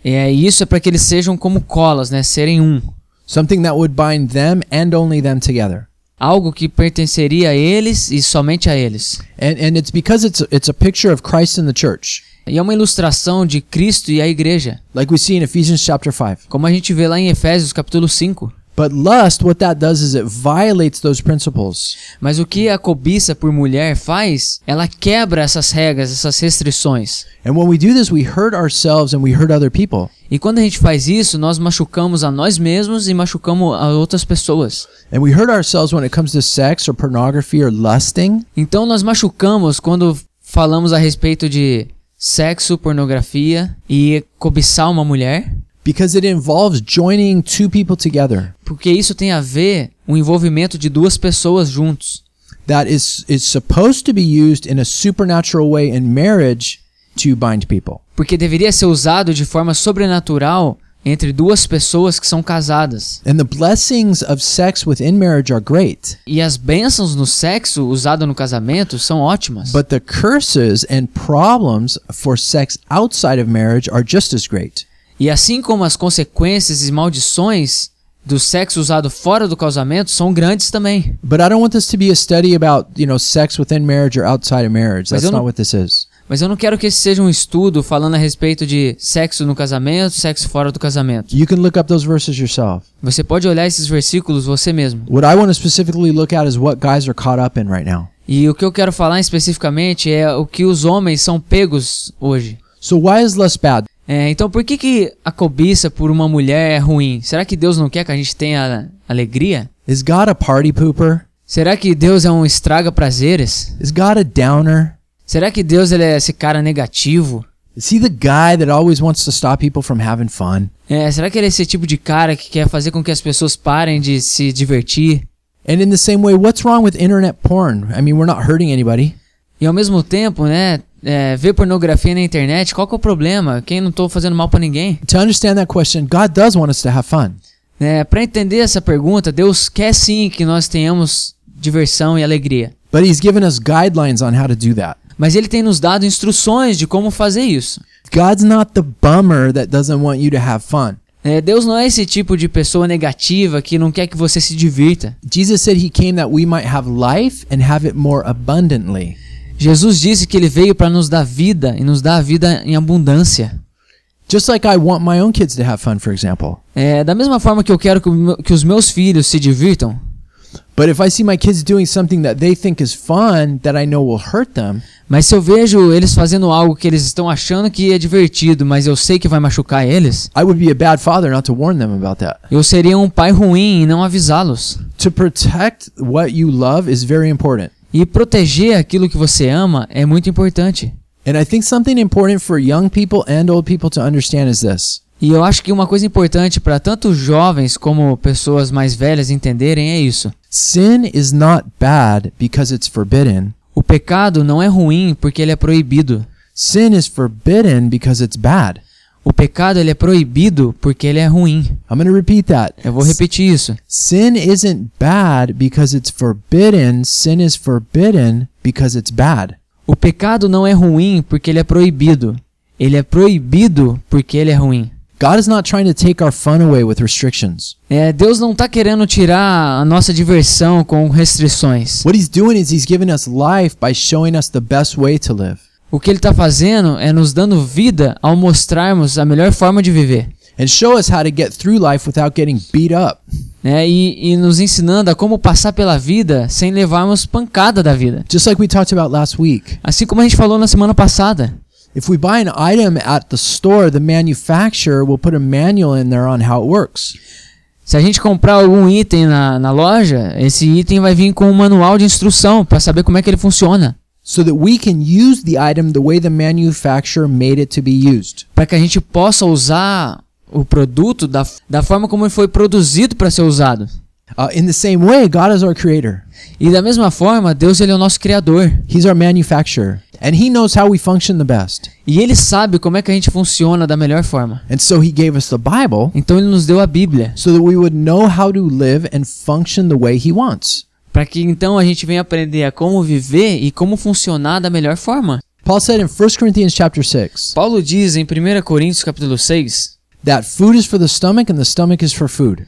É, isso é para que eles sejam como colas, né? Serem um. Something that would bind them and only them together. Algo que pertenceria a eles e somente a eles. And and it's because it's it's a picture of Christ in the church. E é uma ilustração de Cristo e a igreja, Like we see in Ephesians chapter 5. como a gente vê lá em Efésios capítulo 5. But lust, what that does is it violates those principles. Mas o que a cobiça por mulher faz, ela quebra essas regras, essas restrições. And when we do this, we hurt ourselves and we hurt other people. E quando a gente faz isso, nós machucamos a nós mesmos e machucamos a outras pessoas. And we hurt ourselves when it comes to sex or pornography or lusting. Então nós machucamos quando falamos a respeito de sexo, pornografia e cobiçar uma mulher, Because it involves joining two people together porque isso tem a ver o envolvimento de duas pessoas juntos. that is is supposed to be used in a supernatural way in marriage to bind people. Porque deveria ser usado de forma sobrenatural entre duas pessoas que são casadas. And the blessings of sex within marriage are great, E as bênçãos no sexo usado no casamento são ótimas. but the curses and problems for sex outside of marriage are just as great. E assim como as consequências e maldições do sexo usado fora do casamento são grandes também. But I don't want this to be a study about, you know, sex within marriage or outside of marriage. Mas That's eu não- not what this is. Mas eu não quero que esse seja um estudo falando a respeito de sexo no casamento, sexo fora do casamento. You can look up those verses yourself. Você pode olhar esses versículos você mesmo. What I want to specifically look at is what guys are caught up in right now. E o que eu quero falar especificamente é o que os homens são pegos hoje. So why is lust bad? É, então por que, que a cobiça por uma mulher é ruim? Será que Deus não quer que a gente tenha alegria? Is God a party pooper? Será que Deus é um estraga prazeres? Is God a downer? Será que Deus ele é esse cara negativo? Is he the guy that always wants to stop people from having fun? É, será que ele é esse tipo de cara que quer fazer com que as pessoas parem de se divertir? And in the same way, what's wrong with internet porn? I mean, we're not hurting anybody. E ao mesmo tempo, né, é, ver pornografia na internet, qual que é o problema? Quem não tô fazendo mal pra ninguém? To understand that question, God does want us to have fun. É, para entender essa pergunta, Deus quer sim que nós tenhamos diversão e alegria. But he's given us guidelines on how to do that. Mas ele tem nos dado instruções de como fazer isso. God's not the bummer that doesn't want you to have fun. É, Deus não é esse tipo de pessoa negativa que não quer que você se divirta. Jesus said he came that we might have life and have it more abundantly. Jesus disse que ele veio para nos dar vida e nos dar a vida em abundância. Just like I want my own kids to have fun, for example. É, da mesma forma que eu quero que, que os meus filhos se divirtam, But if I see my kids doing something that they think is fun that I know will hurt them, mas se eu vejo eles fazendo algo que eles estão achando que é divertido, mas eu sei que vai machucar eles, I would be a bad father not to warn them about that. eu seria um pai ruim em não avisá-los. To protect what you love is very important. E proteger aquilo que você ama é muito importante. And I think something important for young people and old people to understand is this. E eu acho que uma coisa importante para tanto jovens como pessoas mais velhas entenderem é isso. Sin is not bad because it's forbidden. O pecado não é ruim porque ele é proibido. Sin is forbidden because it's bad. O pecado ele é proibido porque ele é ruim. I'm going to repeat that. Eu vou repetir isso. Sin isn't bad because it's forbidden. Sin is forbidden because it's bad. O pecado não é ruim porque ele é proibido. Ele é proibido porque ele é ruim. God is not trying to take our fun away with restrictions. É, Deus não está querendo tirar a nossa diversão com restrições. What he's doing is he's giving us life by showing us the best way to live. O que ele está fazendo é nos dando vida ao mostrarmos a melhor forma de viver. And show us how to get through life without getting beat up. né? E, e nos ensinando a como passar pela vida sem levarmos pancada da vida. Just like we talked about last week. Assim como a gente falou na semana passada. If we buy an item at the store, the manufacturer will put a manual in there on how it works. Se a gente comprar algum item na, na loja, esse item vai vir com um manual de instrução para saber como é que ele funciona. So that we can use the item the way the manufacturer made it to be used. Para que a gente possa usar o produto da, da forma como ele foi produzido para ser usado. Uh, in the same way, God is our creator. E da mesma forma, Deus ele é o nosso criador. He's our manufacturer. And he knows how we function the best. E ele sabe como é que a gente funciona da melhor forma. And so he gave us the Bible Então ele nos deu a Bíblia, so that we would know how to live and function the way he wants. Para que então a gente venha aprender a como viver e como funcionar da melhor forma. Paul said in 1 Corinthians chapter 6 Paulo diz em 1 Coríntios capítulo 6 that food is for the stomach and the stomach is for food.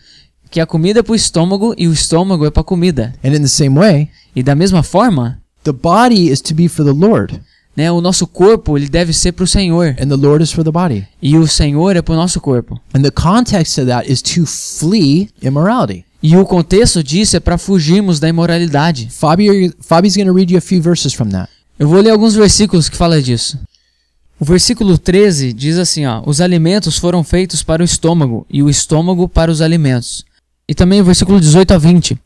que a comida é para o estômago e o estômago é para a comida. And in the same way, E da mesma forma, the body is to be for the Lord né, o nosso corpo ele deve ser para o Senhor and the Lord is for the body. e o Senhor é para o nosso corpo. And the context of that is to flee immorality. E o contexto disso é para fugirmos da imoralidade. Fabi, Fabi's going to read you a few verses from that. Eu vou ler alguns versículos que falam disso. O versículo 13 diz assim, ó: Os alimentos foram feitos para o estômago e o estômago para os alimentos. E também o versículo 18 a 20.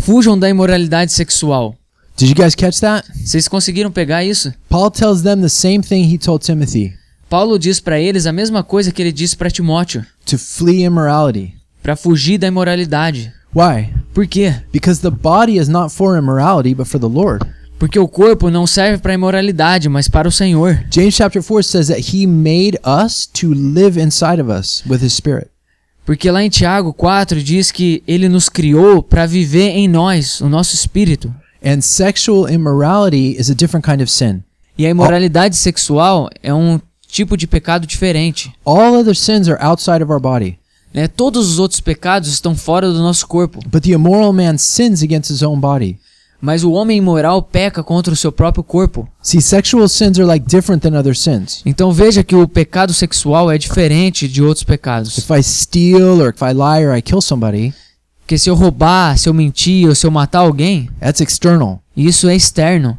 Fujam da imoralidade sexual. Did you guys catch that? Vocês conseguiram pegar isso? Paul tells them the same thing he told Timothy Paulo diz para eles a mesma coisa que ele disse para Timóteo, to flee immorality. Para fugir da imoralidade. Why? Por quê? Because the body is not for immorality, but for the Lord. Porque o corpo não serve para imoralidade, mas para o Senhor. James chapter 4 says that he made us to live inside of us with his spirit. Porque lá em Tiago 4 diz que ele nos criou para viver em nós, o nosso espírito. And sexual immorality is a different kind of sin. E a imoralidade sexual é um tipo de pecado diferente. All other sins are outside of our body, Né? Todos os outros pecados estão fora do nosso corpo, but the immoral man sins against his own body. mas o homem imoral peca contra o seu próprio corpo. See, sexual sins are like different than other sins. Então veja que o pecado sexual é diferente de outros pecados. If I steal or if I lie or I kill somebody, Porque se eu roubar, se eu mentir ou se eu matar alguém, that's external. isso é externo.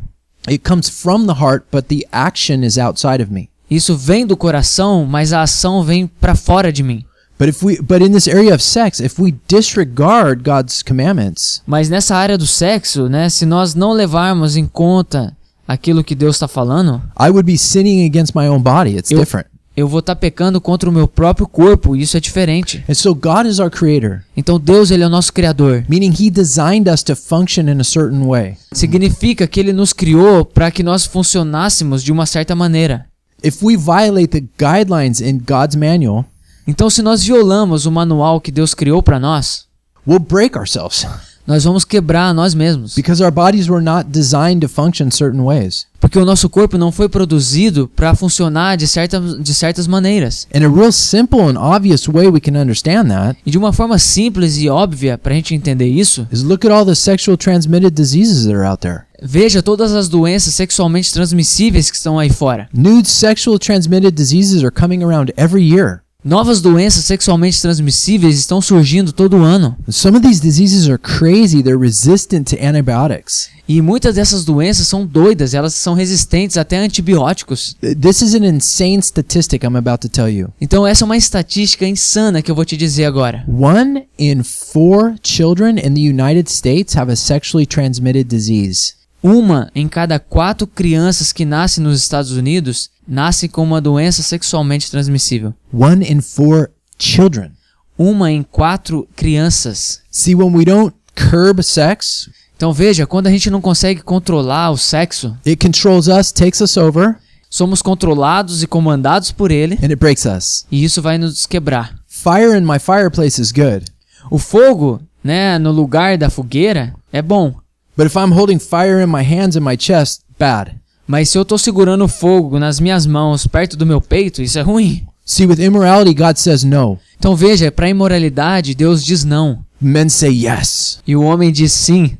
It comes from the heart, but the action is outside of me. Isso vem do coração, mas a ação vem para fora de mim. But if we but in this area of sex, if we disregard God's commandments, Mas nessa área do sexo, né, se nós não levarmos em conta aquilo que Deus está falando, I would be sinning against my own body. It's Eu- different. eu vou estar pecando contra o meu próprio corpo, isso é diferente. And so God is our creator, Então Deus, ele é o nosso criador. meaning he designed us to function in a certain way. Significa que ele nos criou para que nós funcionássemos de uma certa maneira. If we violate the guidelines in God's manual, Então se nós violamos o manual que Deus criou para nós, we'll break ourselves nós vamos quebrar nós mesmos. because our bodies were not designed to function certain ways. Porque o nosso corpo não foi produzido para funcionar de, certa, de certas maneiras. In a real simple and obvious way we can understand that E de uma forma simples e óbvia para a gente entender isso, is look at all the sexual transmitted diseases that are out there. veja todas as doenças sexualmente transmissíveis que estão aí fora. New sexual transmitted diseases are coming around every year. Novas doenças sexualmente transmissíveis estão surgindo todo ano. Some of these diseases are crazy. They're resistant to antibiotics. E muitas dessas doenças são doidas, elas são resistentes até a antibióticos. This is an insane statistic I'm about to tell you. Então essa é uma estatística insana que eu vou te dizer agora. One in four children in the United States have a sexually transmitted disease. Uma em cada quatro crianças que nascem nos Estados Unidos nasce com uma doença sexualmente transmissível. One in four children. Uma em quatro crianças. See, when we don't curb sex, Então veja, quando a gente não consegue controlar o sexo, it controls us, takes us over, somos controlados e comandados por ele, and it breaks us. e isso vai nos quebrar. Fire in my fireplace is good. O fogo, né, no lugar da fogueira é bom, But if I'm holding fire in my hands and my chest, bad. mas se eu tô segurando fogo nas minhas mãos perto do meu peito, isso é ruim. See, with immorality, God says no. Então veja, para imoralidade Deus diz não, Men say yes. e o homem diz sim.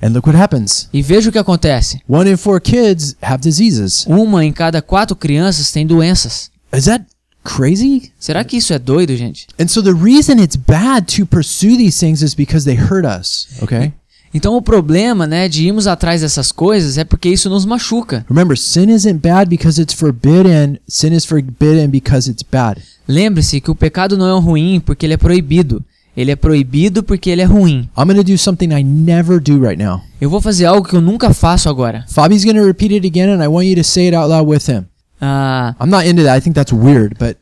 And look what happens. E veja o que acontece. One in four kids have diseases. Uma em cada quatro crianças tem doenças. Is that crazy? Será que isso é doido, gente? And so the reason it's bad to pursue these things is because they hurt us. Okay? Então o problema, né, de irmos atrás dessas coisas é porque isso nos machuca. Remember, sin isn't bad because it's forbidden. Sin is forbidden because it's bad. Lembre-se que o pecado não é ruim porque ele é proibido. Ele é proibido porque ele é ruim. I'm to do something I never do right now. Eu vou fazer algo que eu nunca faço agora. Fabi's to repeat it again, and I want you to say it out loud with him. Ah, I'm not into that. I think that's weird, but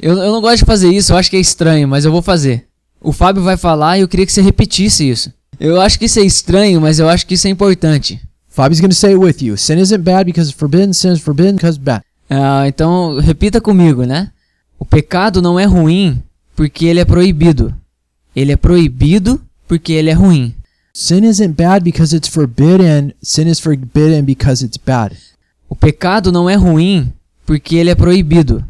eu, eu não gosto de fazer isso, eu acho que é estranho, mas eu vou fazer. O Fábio vai falar e eu queria que você repetisse isso. Eu acho que isso é estranho, mas eu acho que isso é importante. Fabi's going to say it with you. Sin isn't bad because it's forbidden. Sin is forbidden because it's bad. Ah, então, repita comigo, né? O pecado não é ruim porque ele é proibido. Ele é proibido porque ele é ruim. Sin isn't bad because it's forbidden. Sin is forbidden because it's bad. O pecado não é ruim porque ele é proibido.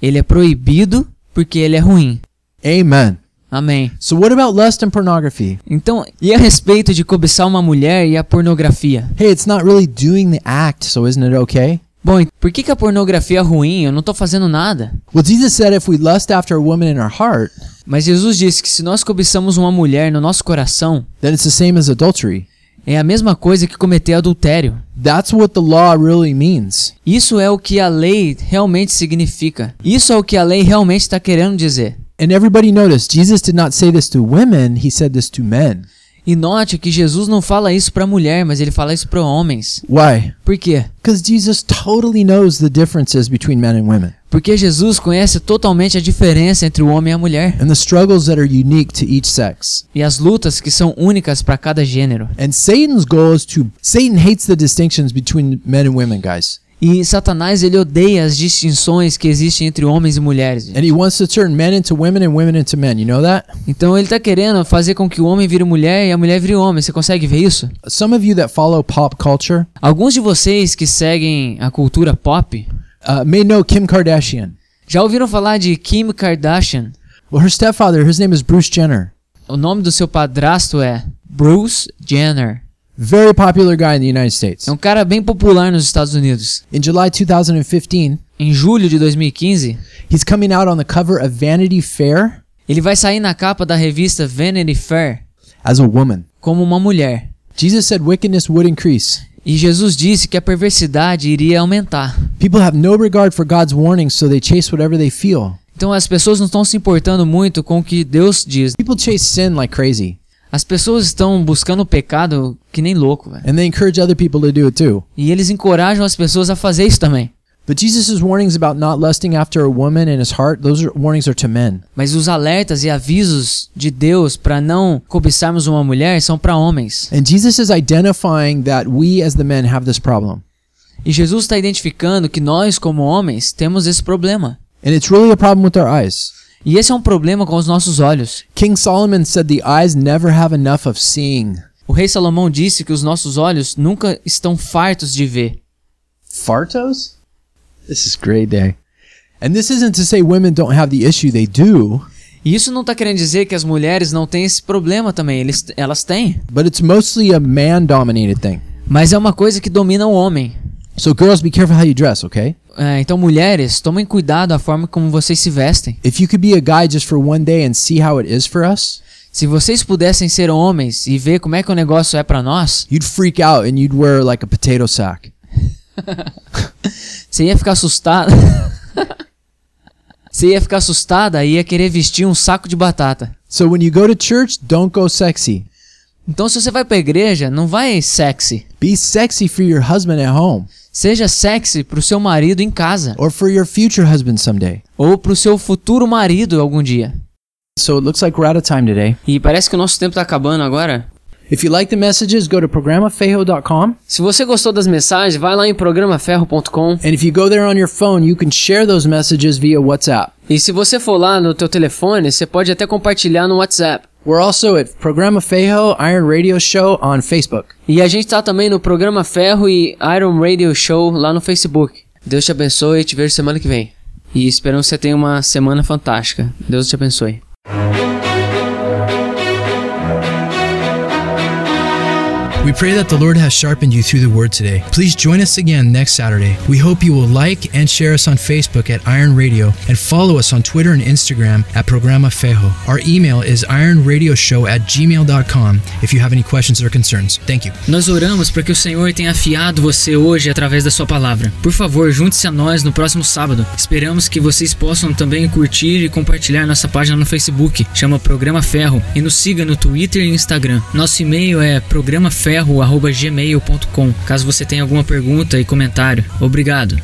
Ele é proibido porque ele é ruim. Amen. Amém. So what about lust and pornography? Então, e a respeito de cobiçar uma mulher e a pornografia? Hey, it's not really doing the act, so isn't it okay? Bom, por que, que a pornografia é ruim? Eu não tô fazendo nada. Well, Jesus said if we lust after a woman in our heart, Mas Jesus disse que se nós cobiçamos uma mulher no nosso coração, then it's the same as adultery. é a mesma coisa que cometer adultério. That's what the law really means. Isso é o que a lei realmente significa. Isso é o que a lei realmente está querendo dizer. And everybody notice, Jesus did not say this to women, he said this to men. E note que Jesus não fala isso para mulher, mas ele fala isso para homens. Why? Por quê? Because Jesus totally knows the differences between men and women Porque Jesus conhece totalmente a diferença entre o homem e a mulher and the struggles that are unique to each sex. e as lutas que são únicas para cada gênero. And Satan's goal is to Satan hates the distinctions between men and women, guys. E Satanás ele odeia as distinções que existem entre homens e mulheres. And he wants to turn men into women and women into men. You know that? Então ele tá querendo fazer com que o homem vire mulher e a mulher vire homem. Você consegue ver isso? Some of you that follow pop culture, Alguns de vocês que seguem a cultura pop, uh, may know Kim Kardashian. Já ouviram falar de Kim Kardashian? Well, her stepfather, his name is Bruce Jenner. O nome do seu padrasto é Bruce Jenner. Very popular guy in the United States. É um cara bem popular nos Estados Unidos. In July 2015, Em julho de 2015, he's coming out on the cover of Vanity Fair ele vai sair na capa da revista Vanity Fair as a woman. como uma mulher. Jesus said wickedness would increase. E Jesus disse que a perversidade iria aumentar. People have no regard for God's warnings, so they chase whatever they feel. Então as pessoas não estão se importando muito com o que Deus diz. People chase sin like crazy, As pessoas estão buscando o pecado que nem louco, velho. and they encourage other people to do it too. E eles encorajam as pessoas a fazer isso também. But Jesus' warnings about not lusting after a woman in his heart, those are, warnings are to men. Mas os alertas e avisos de Deus para não cobiçarmos uma mulher são para homens. And Jesus is identifying that we as the men have this problem. E Jesus está identificando que nós, como homens, temos esse problema. And it's really a problem with our eyes. E esse é um problema com os nossos olhos. King Solomon said the eyes never have enough of seeing. O rei Salomão disse que os nossos olhos nunca estão fartos de ver. Fartos? This is great day. And this isn't to say women don't have the issue, they do, E isso não está querendo dizer que as mulheres não têm esse problema também. Eles, elas têm. but it's mostly a man dominated thing. Mas é uma coisa que domina o homem. So girls, be careful how you dress, okay? É, então, mulheres, tomem cuidado a forma como vocês se vestem. If you could be a guy just for one day and see how it is for us, Se vocês pudessem ser homens e ver como é que o negócio é para nós, you'd freak out and you'd wear like a potato sack. você ia ficar assustada. você ia ficar assustada e ia querer vestir um saco de batata. So when you go to church, don't go sexy. Então, se você vai pra igreja, não vai sexy. Be sexy for your husband at home Seja sexy pro seu marido em casa. or for your future husband someday. Ou pro seu futuro marido algum dia. So it looks like we're out of time today. E parece que o nosso tempo tá acabando agora. If you like the messages, go to programafejo.com. Se você gostou das mensagens, vai lá em programaferro.com. And if you go there on your phone, you can share those messages via WhatsApp. E se você for lá no teu telefone, você pode até compartilhar no WhatsApp. We're also at Programa Fejo Iron Radio Show on Facebook. E a gente tá também no Programa Ferro e Iron Radio Show lá no Facebook. Deus te abençoe e te vejo semana que vem. E esperamos que você tenha uma semana fantástica. Deus te abençoe. We pray that the Lord has sharpened you through the word today. Please join us again next Saturday. We hope you will like and share us on Facebook at Iron Radio and follow us on Twitter and Instagram at Programa Fejo. Our email is ironradioshow at gmail.com if you have any questions or concerns. Thank you. Nós oramos para que o Senhor tenha afiado você hoje através da sua palavra. Por favor, junte-se a nós no próximo sábado. Esperamos que vocês possam também curtir e compartilhar nossa página no Facebook, chama Programa Ferro, e nos siga no Twitter e Instagram. Nosso e-mail é programaferro@gmail.com. Caso você tenha alguma pergunta e comentário. Obrigado.